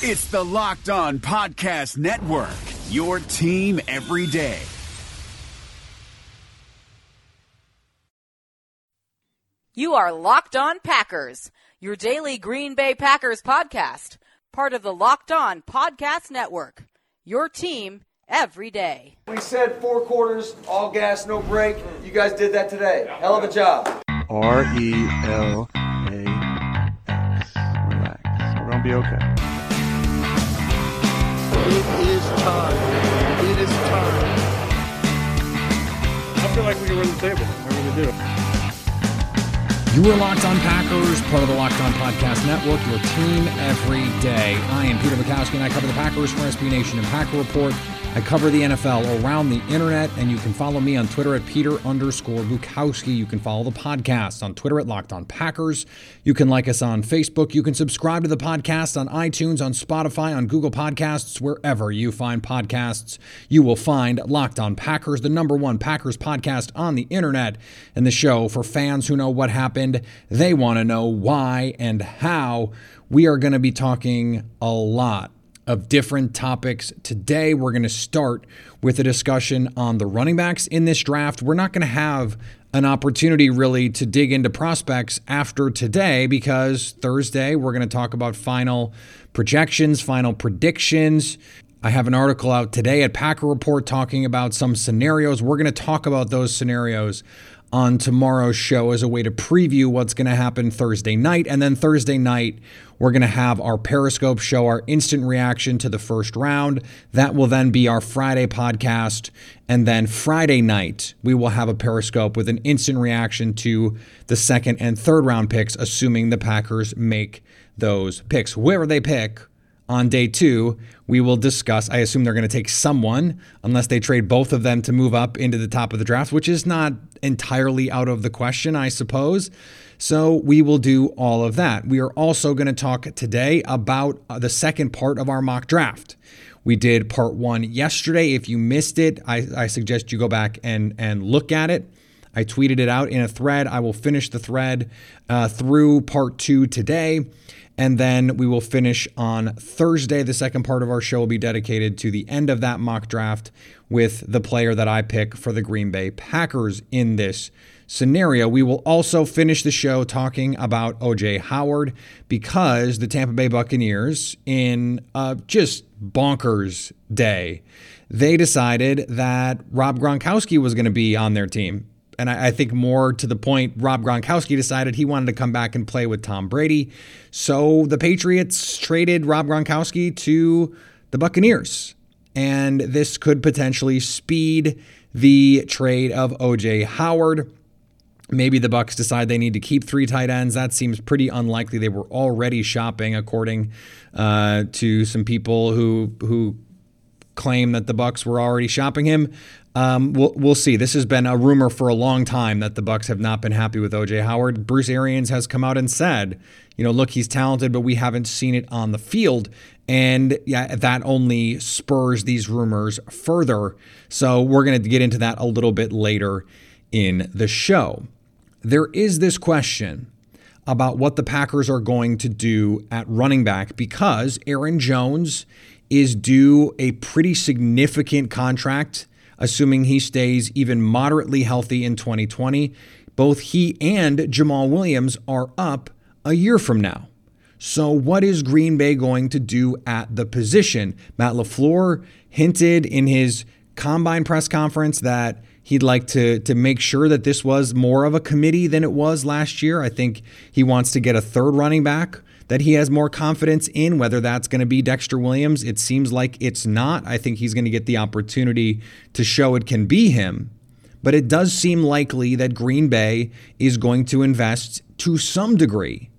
It's the Locked On Podcast Network, your team every day. You are Locked On Packers, your daily Green Bay Packers podcast, part of the Locked On Podcast Network. Your team every day. We said four quarters, all gas, no break. You guys did that today. Hell of a job. R E L A X. Relax. We're gonna be okay. It is time. It is time. I feel like we can run the table. I really do. You are Locked On Packers, part of the Locked On Podcast Network, your team every day. I am Peter Bukowski, and I cover the Packers for SB Nation and Packer Report. I cover the NFL around the internet, and you can follow me on Twitter at Peter underscore Bukowski. You can follow the podcast on Twitter at Locked On Packers. You can like us on Facebook. You can subscribe to the podcast on iTunes, on Spotify, on Google Podcasts, wherever you find podcasts. You will find Locked On Packers, the number one Packers podcast on the internet, and the show for fans who know what happened. They want to know why and how. We are going to be talking a lot of different topics. Today, we're going to start with a discussion on the running backs in this draft. We're not going to have an opportunity really to dig into prospects after today because Thursday, we're going to talk about final projections, final predictions. I have an article out today at Packer Report talking about some scenarios. We're going to talk about those scenarios on tomorrow's show as a way to preview what's going to happen Thursday night. And then Thursday night, we're going to have our Periscope show, our instant reaction to the first round. That will then be our Friday podcast. And then Friday night, we will have a Periscope with an instant reaction to the second and third round picks, assuming the Packers make those picks. Whoever they pick, on day two, we will discuss. I assume they're going to take someone, unless they trade both of them to move up into the top of the draft, which is not entirely out of the question, I suppose. So we will do all of that. We are also going to talk today about uh, the second part of our mock draft. We did part one yesterday. If you missed it, I, I suggest you go back and, and look at it. I tweeted it out in a thread. I will finish the thread uh, through part two today. And then we will finish on Thursday. The second part of our show will be dedicated to the end of that mock draft with the player that I pick for the Green Bay Packers in this scenario. We will also finish the show talking about OJ Howard because the Tampa Bay Buccaneers, in uh, just bonkers day, they decided that Rob Gronkowski was going to be on their team and I, I, think more to the point, Rob Gronkowski decided he wanted to come back and play with Tom Brady. So the Patriots traded Rob Gronkowski to the Buccaneers. And this could potentially speed the trade of OJ Howard. Maybe the Bucks decide they need to keep three tight ends. That seems pretty unlikely. They were already shopping, according uh, to some people who who claim that the Bucks were already shopping him. Um, we'll, we'll see. This has been a rumor for a long time that the Bucks have not been happy with OJ Howard. Bruce Arians has come out and said, you know, look, he's talented, but we haven't seen it on the field. And yeah, that only spurs these rumors further. So we're going to get into that a little bit later in the show. There is this question about what the Packers are going to do at running back because Aaron Jones is due a pretty significant contract assuming he stays even moderately healthy in 2020. Both he and Jamaal Williams are up a year from now. So, what is Green Bay going to do at the position? Matt LaFleur hinted in his combine press conference that he'd like to, to make sure that this was more of a committee than it was last year. I think he wants to get a third running back that he has more confidence in, whether that's going to be Dexter Williams. It seems like it's not. I think he's going to get the opportunity to show it can be him. But it does seem likely that Green Bay is going to invest to some degree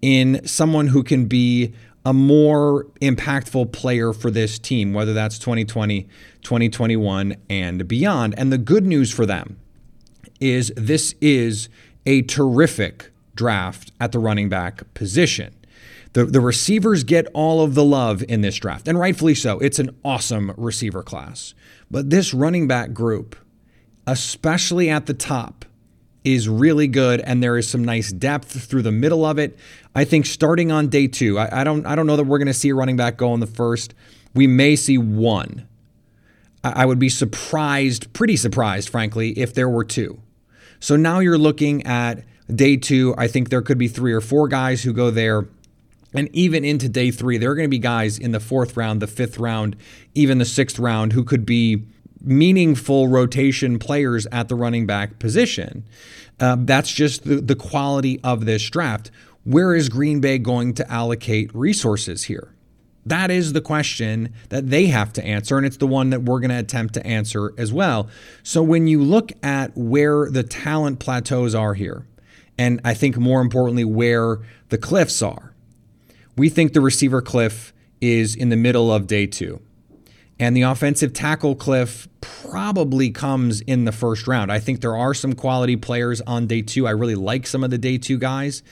in someone who can be a more impactful player for this team, whether that's 2020, 2021, and beyond. And the good news for them is this is a terrific draft at the running back position. The, the receivers get all of the love in this draft, and rightfully so. It's an awesome receiver class. But this running back group, especially at the top, is really good, and there is some nice depth through the middle of it. I think starting on day two, I, I don't I don't know that we're going to see a running back go in the first. We may see one. I, I would be surprised, pretty surprised, frankly, if there were two. So now you're looking at day two. I think there could be three or four guys who go there. And even into day three, there are going to be guys in the fourth round, the fifth round, even the sixth round who could be meaningful rotation players at the running back position. Uh, that's just the, the quality of this draft. Where is Green Bay going to allocate resources here? That is the question that they have to answer, and it's the one that we're going to attempt to answer as well. So, when you look at where the talent plateaus are here, and I think more importantly, where the cliffs are, we think the receiver cliff is in the middle of day two. And the offensive tackle cliff probably comes in the first round. I think there are some quality players on day two. I really like some of the day two guys,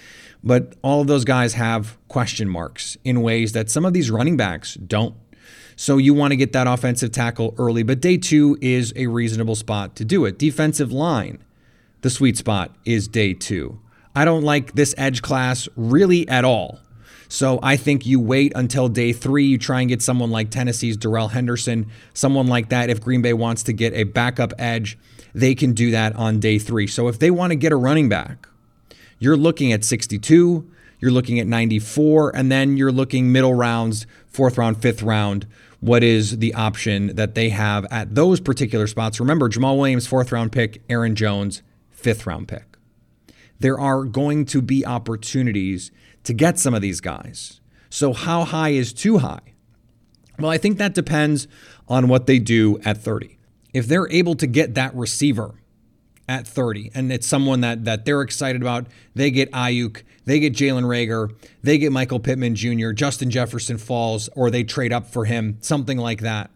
but all of those guys have question marks in ways that some of these running backs don't. So you want to get that offensive tackle early, but day two is a reasonable spot to do it. Defensive line, the sweet spot is day two. I don't like this edge class really at all. So I think you wait until day three. You try and get someone like Tennessee's Darrell Henderson, someone like that. If Green Bay wants to get a backup edge, they can do that on day three. So if they want to get a running back, you're looking at 62, you're looking at 94, and then you're looking middle rounds, fourth round, fifth round. What is the option that they have at those particular spots? Remember, Jamaal Williams, fourth round pick, Aaron Jones, fifth round pick. There are going to be opportunities to get some of these guys. So, how high is too high? Well, I think that depends on what they do at 30. If they're able to get that receiver at 30 and it's someone that that they're excited about, they get Aiyuk, they get Jalen Reagor, they get Michael Pittman Jr., Justin Jefferson falls, or they trade up for him, something like that.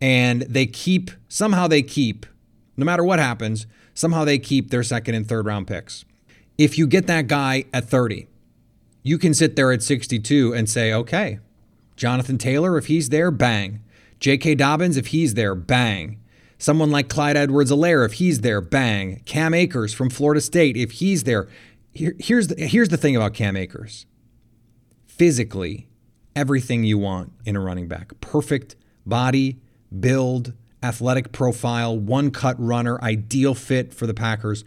And they keep, somehow they keep, no matter what happens, somehow they keep their second and third round picks. If you get that guy at 30, you can sit there at 62 and say, okay, Jonathan Taylor, if he's there, bang. J.K. Dobbins, if he's there, bang. Someone like Clyde Edwards Helaire, if he's there, bang. Cam Akers from Florida State, if he's there. Here, here's, the, here's the thing about Cam Akers physically, everything you want in a running back perfect body, build, athletic profile, one cut runner, ideal fit for the Packers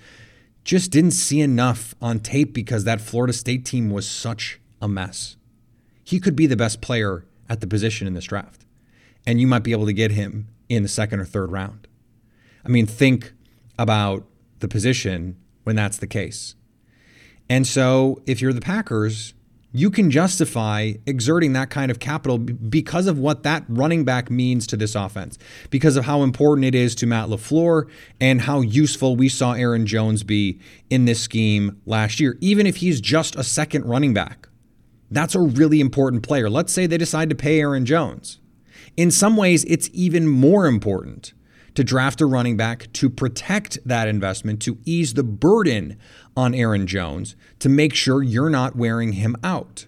just didn't see enough on tape because that Florida State team was such a mess. He could be the best player at the position in this draft, and you might be able to get him in the second or third round. I mean, think about the position when that's the case. And so, if you're the Packers, you can justify exerting that kind of capital because of what that running back means to this offense, because of how important it is to Matt LaFleur and how useful we saw Aaron Jones be in this scheme last year, even if he's just a second running back. That's a really important player. Let's say they decide to pay Aaron Jones. In some ways, it's even more important to draft a running back to protect that investment, to ease the burden on Aaron Jones, to make sure you're not wearing him out.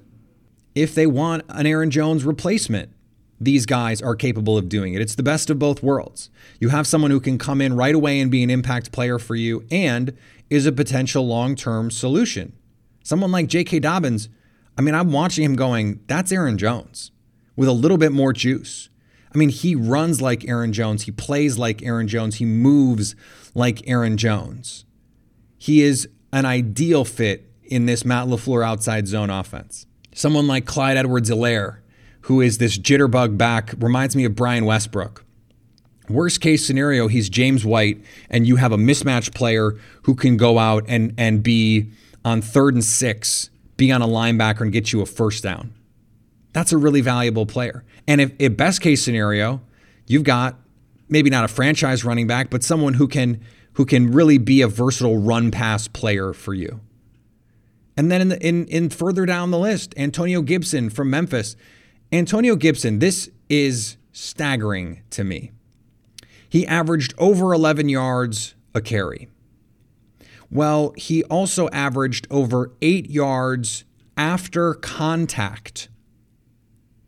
If they want an Aaron Jones replacement, these guys are capable of doing it. It's the best of both worlds. You have someone who can come in right away and be an impact player for you and is a potential long term solution. Someone like J.K. Dobbins, I mean, I'm watching him going, that's Aaron Jones with a little bit more juice. I mean, he runs like Aaron Jones. He plays like Aaron Jones. He moves like Aaron Jones. He is an ideal fit in this Matt LaFleur outside zone offense. Someone like Clyde Edwards Helaire, who is this jitterbug back, reminds me of Brian Westbrook. Worst case scenario, he's James White, and you have a mismatch player who can go out and, and be on third and six, be on a linebacker and get you a first down. That's a really valuable player. And if, if best case scenario, you've got maybe not a franchise running back, but someone who can who can really be a versatile run pass player for you. And then in, the, in in further down the list, Antonio Gibson from Memphis. Antonio Gibson, this is staggering to me. He averaged over 11 yards a carry. Well, he also averaged over 8 yards after contact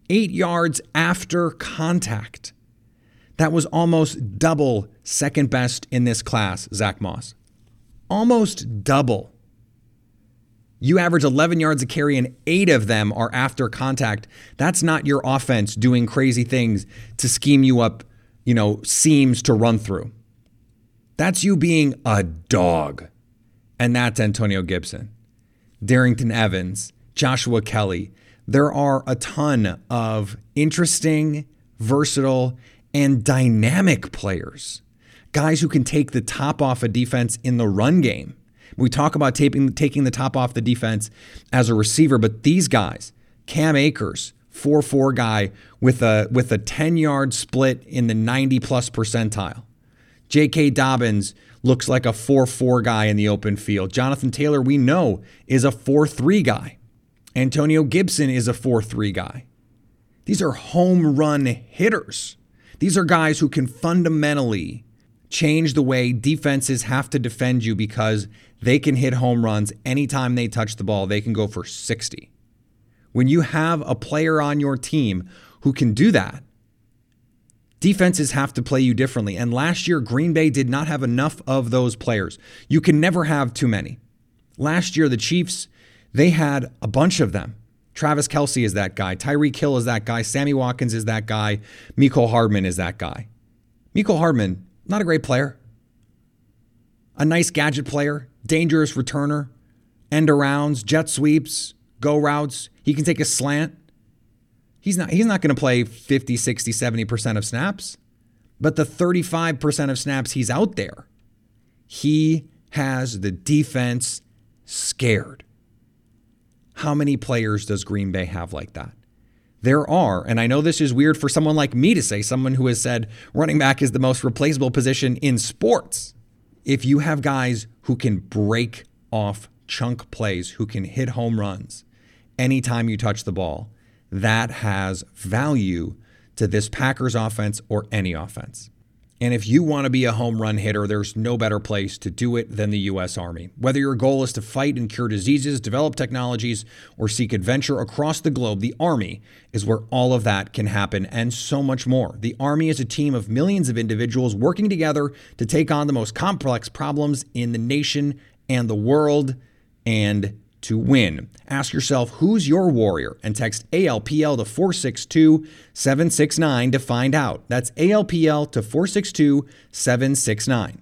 eight yards after contact. That was almost double second best in this class, Zack Moss. almost double. You average 11 yards a carry, and eight of them are after contact. That's not your offense doing crazy things to scheme you up, you know, seams to run through. That's you being a dog. And that's Antonio Gibson, Darrynton Evans, Joshua Kelley. There are a ton of interesting, versatile, and dynamic players. Guys who can take the top off a defense in the run game. We talk about taking, taking the top off the defense as a receiver, but these guys, Cam Akers, 4 4 guy with a, with a 10 yard split in the 90 plus percentile. J.K. Dobbins looks like a 4 4 guy in the open field. Jonathan Taylor, we know, is a 4 3 guy. Antonio Gibson is a 4 3 guy. These are home run hitters. These are guys who can fundamentally change the way defenses have to defend you because they can hit home runs anytime they touch the ball. They can go for 60. When you have a player on your team who can do that, defenses have to play you differently. And last year, Green Bay did not have enough of those players. You can never have too many. Last year, the Chiefs, they had a bunch of them. Travis Kelce is that guy. Tyreek Hill is that guy. Sammy Watkins is that guy. Mecole Hardman is that guy. Mecole Hardman, not a great player. A nice gadget player, dangerous returner, end arounds, jet sweeps, go routes. He can take a slant. He's not he's not going to play 50, 60, 70% of snaps. But the 35% of snaps he's out there, he has the defense scared. How many players does Green Bay have like that? There are, and I know this is weird for someone like me to say, someone who has said running back is the most replaceable position in sports. If you have guys who can break off chunk plays, who can hit home runs anytime you touch the ball, that has value to this Packers offense or any offense. And if you want to be a home run hitter, there's no better place to do it than the U.S. Army. Whether your goal is to fight and cure diseases, develop technologies, or seek adventure across the globe, the Army is where all of that can happen and so much more. The Army is a team of millions of individuals working together to take on the most complex problems in the nation and the world. And to win. Ask yourself who's your warrior and text ALPL to 462 769 to find out. That's ALPL to 462 769.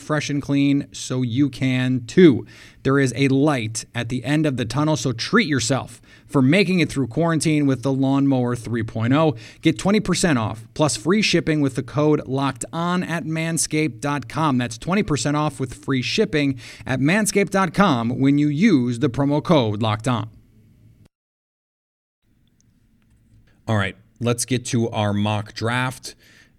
fresh and clean so you can too. There is a light at the end of the tunnel, so treat yourself for making it through quarantine with the Lawnmower 3.0. Get 20% off plus free shipping with the code locked on at manscaped.com. That's 20% off with free shipping at manscaped.com when you use the promo code locked on. All right, let's get to our mock draft.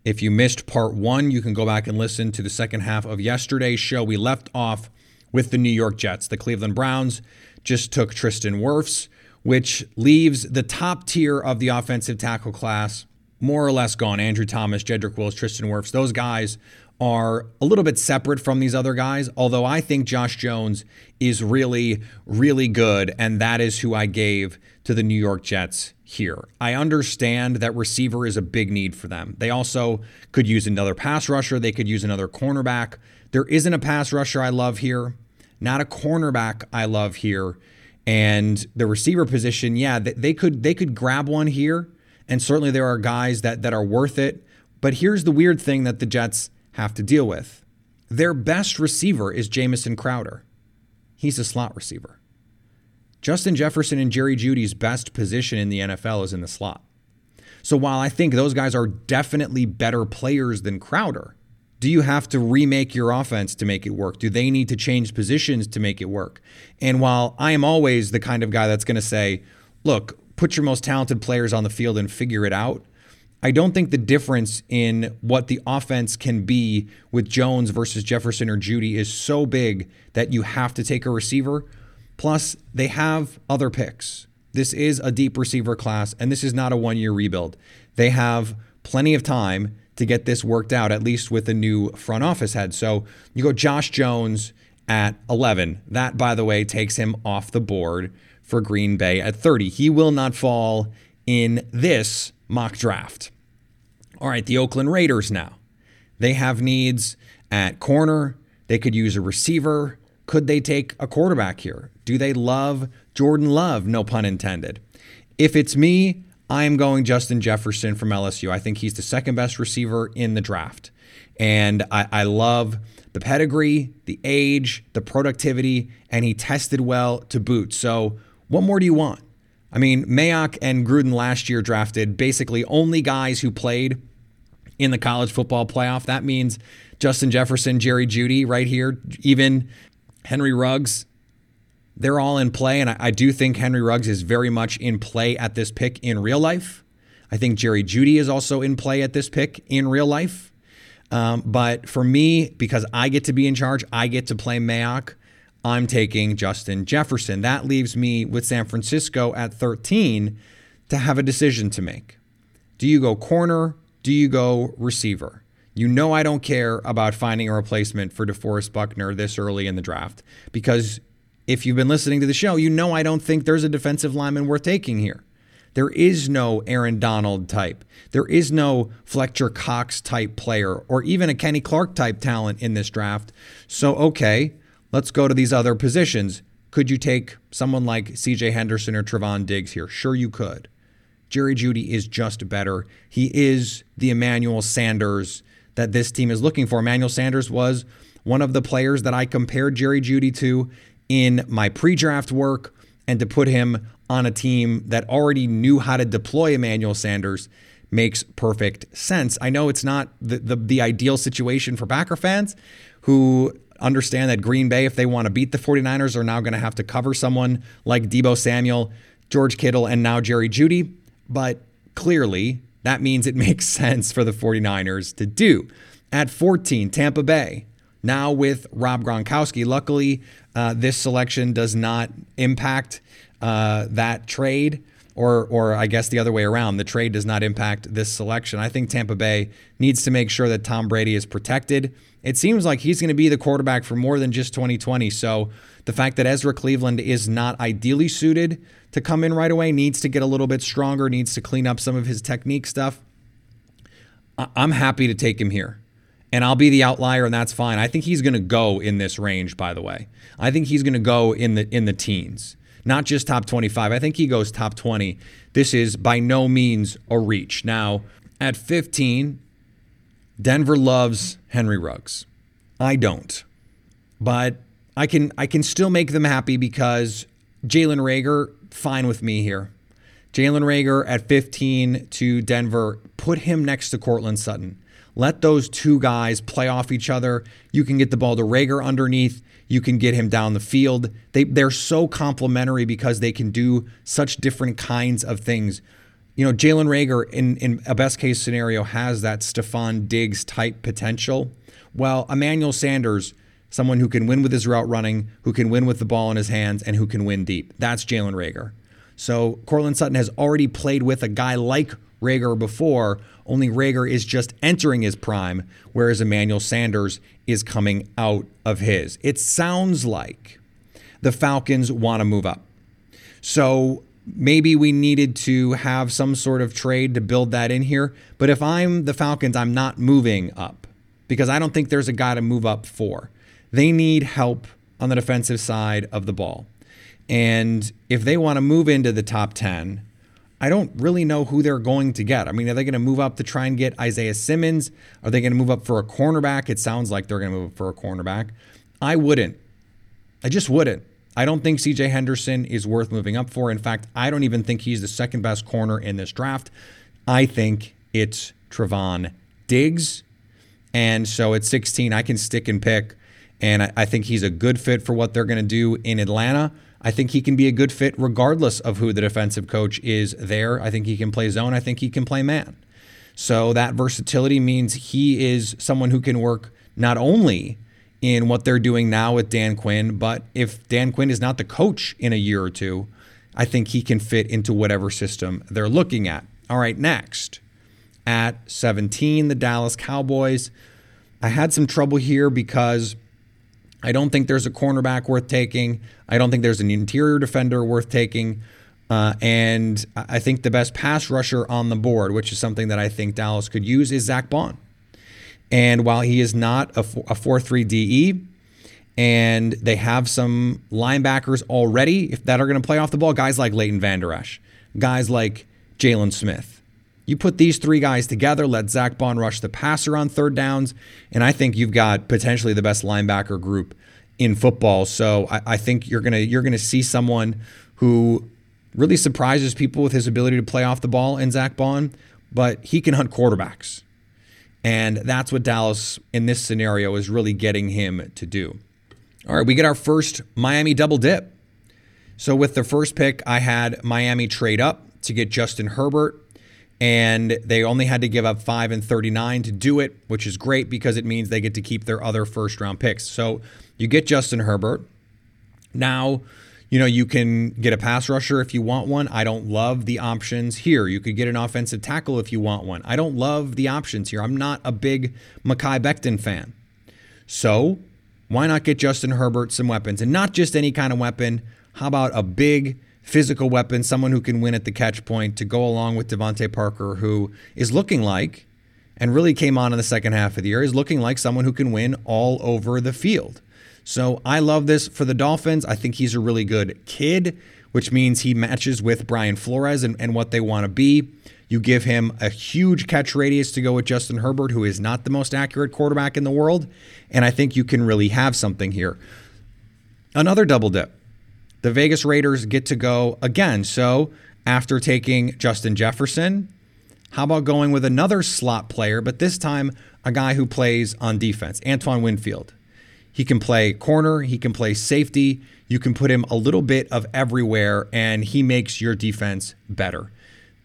If you missed part one, you can go back and listen to the second half of yesterday's show. We left off with the New York Jets. The Cleveland Browns just took Tristan Wirfs, which leaves the top tier of the offensive tackle class more or less gone. Andrew Thomas, Jedrick Wills, Tristan Wirfs, those guys are a little bit separate from these other guys, although I think Josh Jones is really, really good, and that is who I gave to the New York Jets here. I understand that receiver is a big need for them. They also could use another pass rusher, they could use another cornerback. There isn't a pass rusher I love here, not a cornerback I love here. And the receiver position, yeah, they could they could grab one here, and certainly there are guys that that are worth it. But here's the weird thing that the Jets have to deal with: their best receiver is Jamison Crowder. He's a slot receiver. Justin Jefferson and Jerry Jeudy's best position in the NFL is in the slot. So while I think those guys are definitely better players than Crowder, do you have to remake your offense to make it work? Do they need to change positions to make it work? And while I am always the kind of guy that's going to say, look, put your most talented players on the field and figure it out, I don't think the difference in what the offense can be with Jones versus Jefferson or Jeudy is so big that you have to take a receiver. Plus, they have other picks. This is a deep receiver class, and this is not a one year rebuild. They have plenty of time to get this worked out, at least with the new front office head. So you go Josh Jones at 11. That, by the way, takes him off the board for Green Bay at 30. He will not fall in this mock draft. All right, the Oakland Raiders now. They have needs at corner. They could use a receiver. Could they take a quarterback here? Do they love Jordan Love? No pun intended. If it's me, I am going Justin Jefferson from LSU. I think he's the second best receiver in the draft. And I, I love the pedigree, the age, the productivity, and he tested well to boot. So, what more do you want? I mean, Mayock and Gruden last year drafted basically only guys who played in the college football playoff. That means Justin Jefferson, Jerry Jeudy, right here, even Henry Ruggs, they're all in play. And I, I, do think Henry Ruggs is very much in play at this pick in real life. I think Jerry Jeudy is also in play at this pick in real life. Um, but for me, because I get to be in charge, I get to play Mayock. I'm taking Justin Jefferson. That leaves me with San Francisco at 13 to have a decision to make. Do you go corner? Do you go receiver? You know I don't care about finding a replacement for DeForest Buckner this early in the draft because if you've been listening to the show, you know I don't think there's a defensive lineman worth taking here. There is no Aaron Donald type. There is no Fletcher Cox type player or even a Kenny Clark type talent in this draft. So, okay, let's go to these other positions. Could you take someone like CJ Henderson or Trevon Diggs here? Sure, you could. Jerry Jeudy is just better. He is the Emmanuel Sanders that this team is looking for. Emmanuel Sanders was one of the players that I compared Jerry Jeudy to in my pre draft work and to put him on a team that already knew how to deploy Emmanuel Sanders makes perfect sense. I know it's not the, the, the, ideal situation for Packer fans who understand that Green Bay, if they want to beat the 49ers, are now going to have to cover someone like Deebo Samuel, George Kittle, and now Jerry Jeudy. But clearly, that means it makes sense for the 49ers to do. At 14, Tampa Bay. Now with Rob Gronkowski. Luckily, uh, this selection does not impact uh, that trade, or or I guess the other way around. The trade does not impact this selection. I think Tampa Bay needs to make sure that Tom Brady is protected. It seems like he's going to be the quarterback for more than just 2020. So the fact that Ezra Cleveland is not ideally suited to come in right away, needs to get a little bit stronger, needs to clean up some of his technique stuff. I'm happy to take him here and I'll be the outlier, and that's fine. I think he's going to go in this range. By the way, I think he's going to go in the in the teens, not just top 25. I think he goes top 20. This is by no means a reach. Now at 15, Denver loves Henry Ruggs. I don't, but I can I can still make them happy because Jalen Reagor fine with me here. Jalen Reagor at 15 to Denver, put him next to Courtland Sutton. Let those two guys play off each other. You can get the ball to Reagor underneath. You can get him down the field. They, they're so complementary because they can do such different kinds of things. You know, Jalen Reagor in, in a best case scenario, has that Stefon Diggs type potential. Well, Emmanuel Sanders, someone who can win with his route running, who can win with the ball in his hands, and who can win deep. That's Jalen Reagor. So Courtland Sutton has already played with a guy like Reagor before, only Reagor is just entering his prime, whereas Emmanuel Sanders is coming out of his. It sounds like the Falcons want to move up. So maybe we needed to have some sort of trade to build that in here. But if I'm the Falcons, I'm not moving up because I don't think there's a guy to move up for. They need help on the defensive side of the ball. And if they want to move into the top 10, I don't really know who they're going to get. I mean, are they going to move up to try and get Isaiah Simmons? Are they going to move up for a cornerback? It sounds like they're going to move up for a cornerback. I wouldn't. I just wouldn't. I don't think CJ Henderson is worth moving up for. In fact, I don't even think he's the second best corner in this draft. I think it's Trevon Diggs. And so at 16, I can stick and pick. And I, I think he's a good fit for what they're going to do in Atlanta. I think he can be a good fit regardless of who the defensive coach is there. I think he can play zone. I think he can play man. So that versatility means he is someone who can work not only in what they're doing now with Dan Quinn, but if Dan Quinn is not the coach in a year or two, I think he can fit into whatever system they're looking at. All right, next. At 17, the Dallas Cowboys. I had some trouble here because I don't think there's a cornerback worth taking. I don't think there's an interior defender worth taking. Uh, and I think the best pass rusher on the board, which is something that I think Dallas could use, is Zack Baun. And while he is not a 4 3 DE, and they have some linebackers already that are going to play off the ball, guys like Leighton Vander Esch, guys like Jaylon Smith. You put these three guys together, let Zack Baun rush the passer on third downs, and I think you've got potentially the best linebacker group in football. So I, I think you're gonna you're gonna see someone who really surprises people with his ability to play off the ball in Zack Baun, but he can hunt quarterbacks. And that's what Dallas in this scenario is really getting him to do. All right, we get our first Miami double dip. So with the first pick, I had Miami trade up to get Justin Herbert, and they only had to give up 5 and 39 to do it, which is great because it means they get to keep their other first round picks. So you get Justin Herbert. Now, you know, you can get a pass rusher if you want one. I don't love the options here. You could get an offensive tackle if you want one. I don't love the options here. I'm not a big Mekhi Becton fan. So, why not get Justin Herbert some weapons? And not just any kind of weapon. How about a big physical weapon, someone who can win at the catch point to go along with DeVante Parker, who is looking like, and really came on in the second half of the year, is looking like someone who can win all over the field. So I love this for the Dolphins. I think he's a really good kid, which means he matches with Brian Flores and, and what they want to be. You give him a huge catch radius to go with Justin Herbert, who is not the most accurate quarterback in the world. And I think you can really have something here. Another double dip. The Vegas Raiders get to go again. So after taking Justin Jefferson, how about going with another slot player, but this time a guy who plays on defense, Antoine Winfield? He can play corner, he can play safety. You can put him a little bit of everywhere, and he makes your defense better.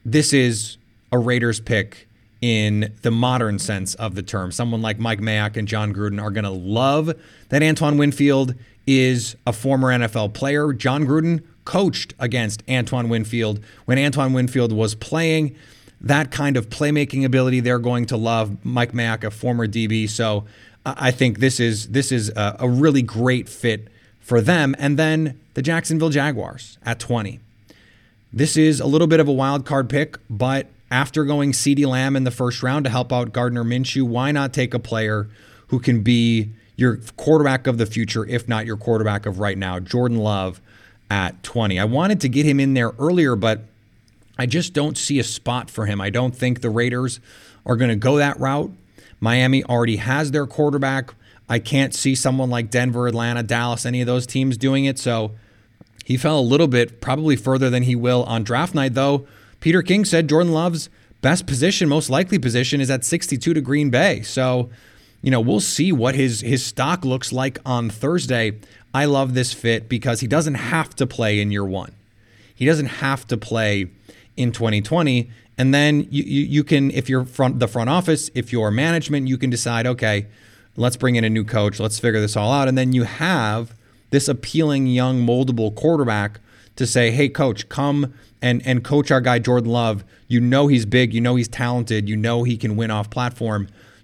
This is a Raiders pick in the modern sense of the term. Someone like Mike Mayock and Jon Gruden are going to love that Antoine Winfield is a former NFL player. Jon Gruden coached against Antoine Winfield when Antoine Winfield was playing. That kind of playmaking ability they're going to love. Mike Mayock, a former DB. So I think this is this is a, a really great fit for them. And then the Jacksonville Jaguars at 20. This is a little bit of a wild card pick, but after going CeeDee Lamb in the first round to help out Gardner Minshew, why not take a player who can be your quarterback of the future, if not your quarterback of right now, Jordan Love at 20. I wanted to get him in there earlier, but I just don't see a spot for him. I don't think the Raiders are going to go that route. Miami already has their quarterback. I can't see someone like Denver, Atlanta, Dallas, any of those teams doing it. So he fell a little bit, probably further than he will on draft night, though. Peter King said Jordan Love's best position, most likely position, is at 62 to Green Bay. So, you know, we'll see what his his stock looks like on Thursday. I love this fit because he doesn't have to play in year one. He doesn't have to play in 2020. And then you, you, you can, if you're front the front office, if you're management, you can decide, okay, let's bring in a new coach, let's figure this all out. And then you have this appealing young moldable quarterback to say, hey, coach, come and and coach our guy Jordan Love. You know he's big, you know he's talented, you know he can win off platform.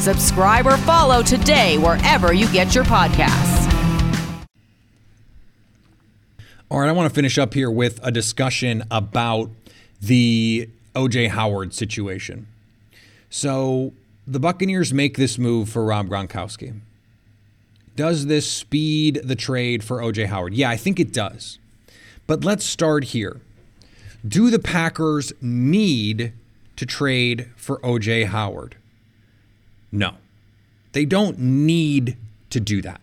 Subscribe or follow today wherever you get your podcasts. All right, I want to finish up here with a discussion about the OJ Howard situation. So, the Buccaneers make this move for Rob Gronkowski. Does this speed the trade for OJ Howard? Yeah, I think it does. But let's start here. Do the Packers need to trade for OJ Howard? No. They don't need to do that.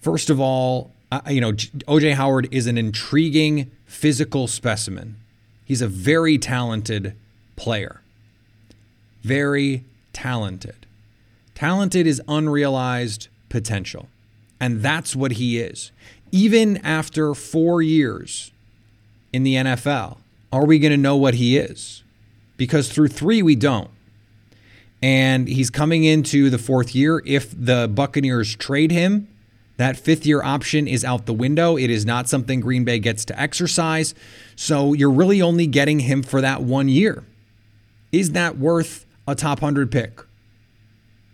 First of all, you know, OJ Howard is an intriguing physical specimen. He's a very talented player. Very talented. Talented is unrealized potential. And that's what he is. Even after four years in the NFL, are we going to know what he is? Because through three, we don't. And he's coming into the fourth year. If the Buccaneers trade him, that fifth year option is out the window. It is not something Green Bay gets to exercise. So you're really only getting him for that one year. Is that worth a top 100 pick?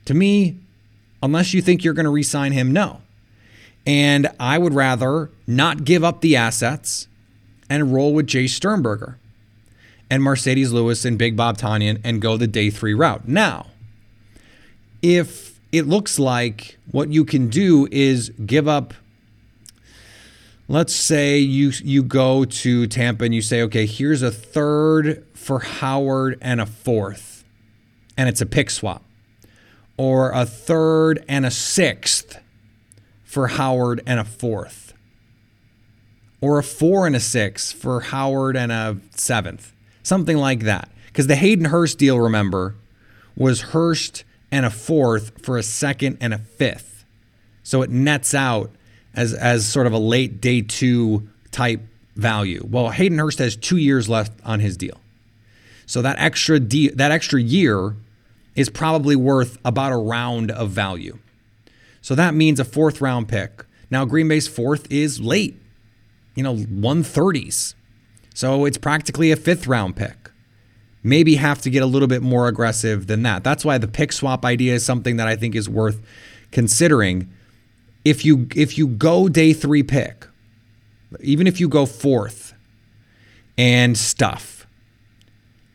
To me, unless you think you're going to re sign him, no. And I would rather not give up the assets and roll with Jace Sternberger and Marcedes Lewis and Big Bob Tonyan and go the day three route. Now, if it looks like what you can do is give up let's say you you go to Tampa and you say, okay, here's a third for Howard and a fourth, and it's a pick swap, or a third and a sixth for Howard and a fourth, or a four and a six for Howard and a seventh, something like that. Because the Hayden Hurst deal, remember, was Hurst and a fourth for a second and a fifth. So it nets out as as sort of a late day two type value. Well, Hayden Hurst has two years left on his deal, so that extra de- that extra year is probably worth about a round of value. So that means a fourth round pick. Now Green Bay's fourth is late, you know, 130s. So it's practically a fifth round pick. Maybe have to get a little bit more aggressive than that. That's why the pick swap idea is something that I think is worth considering if you if you go day three pick, even if you go fourth and stuff,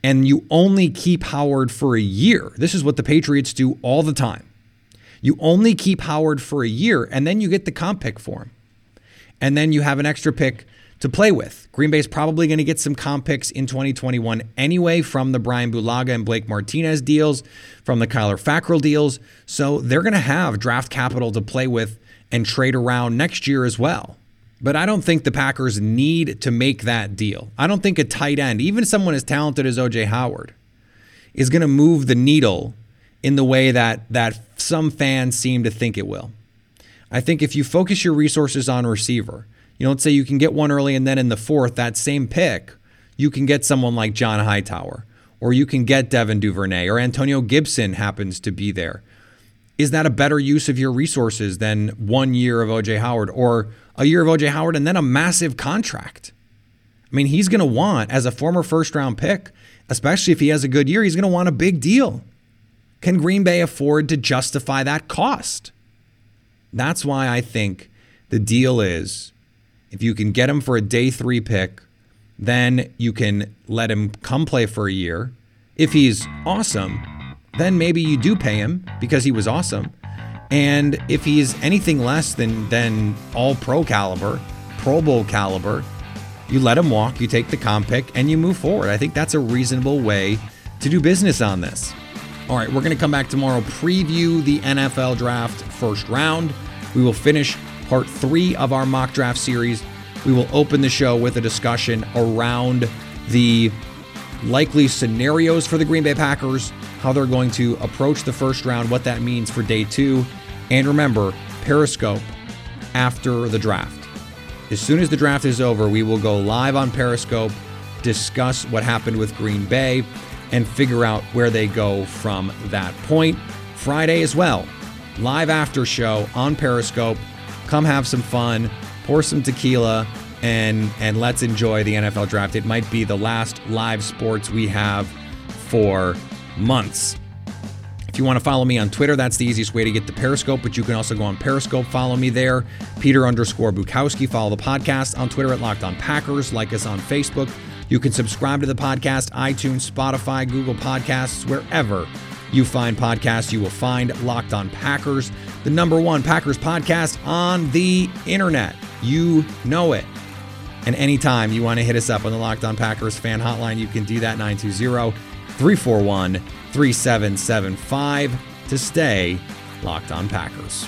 and you only keep Howard for a year, this is what the Patriots do all the time. You only keep Howard for a year, and then you get the comp pick for him. And then you have an extra pick to play with. Green Bay's probably going to get some comp picks in 2021 anyway from the Brian Bulaga and Blake Martinez deals, from the Kyler Fackrell deals. So they're going to have draft capital to play with and trade around next year as well. But I don't think the Packers need to make that deal. I don't think a tight end, even someone as talented as OJ Howard, is going to move the needle in the way that that some fans seem to think it will. I think if you focus your resources on receiver, you don't say you can get one early and then in the fourth, that same pick, you can get someone like John Hightower, or you can get Devin Duvernay, or Antonio Gibson happens to be there is that a better use of your resources than one year of OJ Howard or a year of OJ Howard and then a massive contract? I mean, he's going to want, as a former first round pick, especially if he has a good year, he's going to want a big deal. Can Green Bay afford to justify that cost? That's why I think the deal is if you can get him for a day three pick, then you can let him come play for a year. If he's awesome, then maybe you do pay him because he was awesome. And if he's anything less than than all pro caliber, Pro Bowl caliber, you let him walk, you take the comp pick, and you move forward. I think that's a reasonable way to do business on this. All right, we're going to come back tomorrow, preview the NFL draft first round. We will finish part three of our mock draft series We will open the show with a discussion around the likely scenarios for the Green Bay Packers, how they're going to approach the first round, what that means for day two. And remember, Periscope after the draft. As soon as the draft is over, we will go live on Periscope, discuss what happened with Green Bay, and figure out where they go from that point. Friday as well, live after show on Periscope. Come have some fun, pour some tequila, and and let's enjoy the NFL draft. It might be the last live sports we have for months. If you want to follow me on Twitter, that's the easiest way to get the Periscope, but you can also go on Periscope, follow me there. Peter underscore Bukowski, follow the podcast on Twitter at Locked On Packers, like us on Facebook. You can subscribe to the podcast, iTunes, Spotify, Google Podcasts, wherever you find podcasts, you will find Locked On Packers, the number one Packers podcast on the internet. You know it. And anytime you want to hit us up on the Locked On Packers fan hotline, you can do that 920 341 3775 to stay locked on Packers.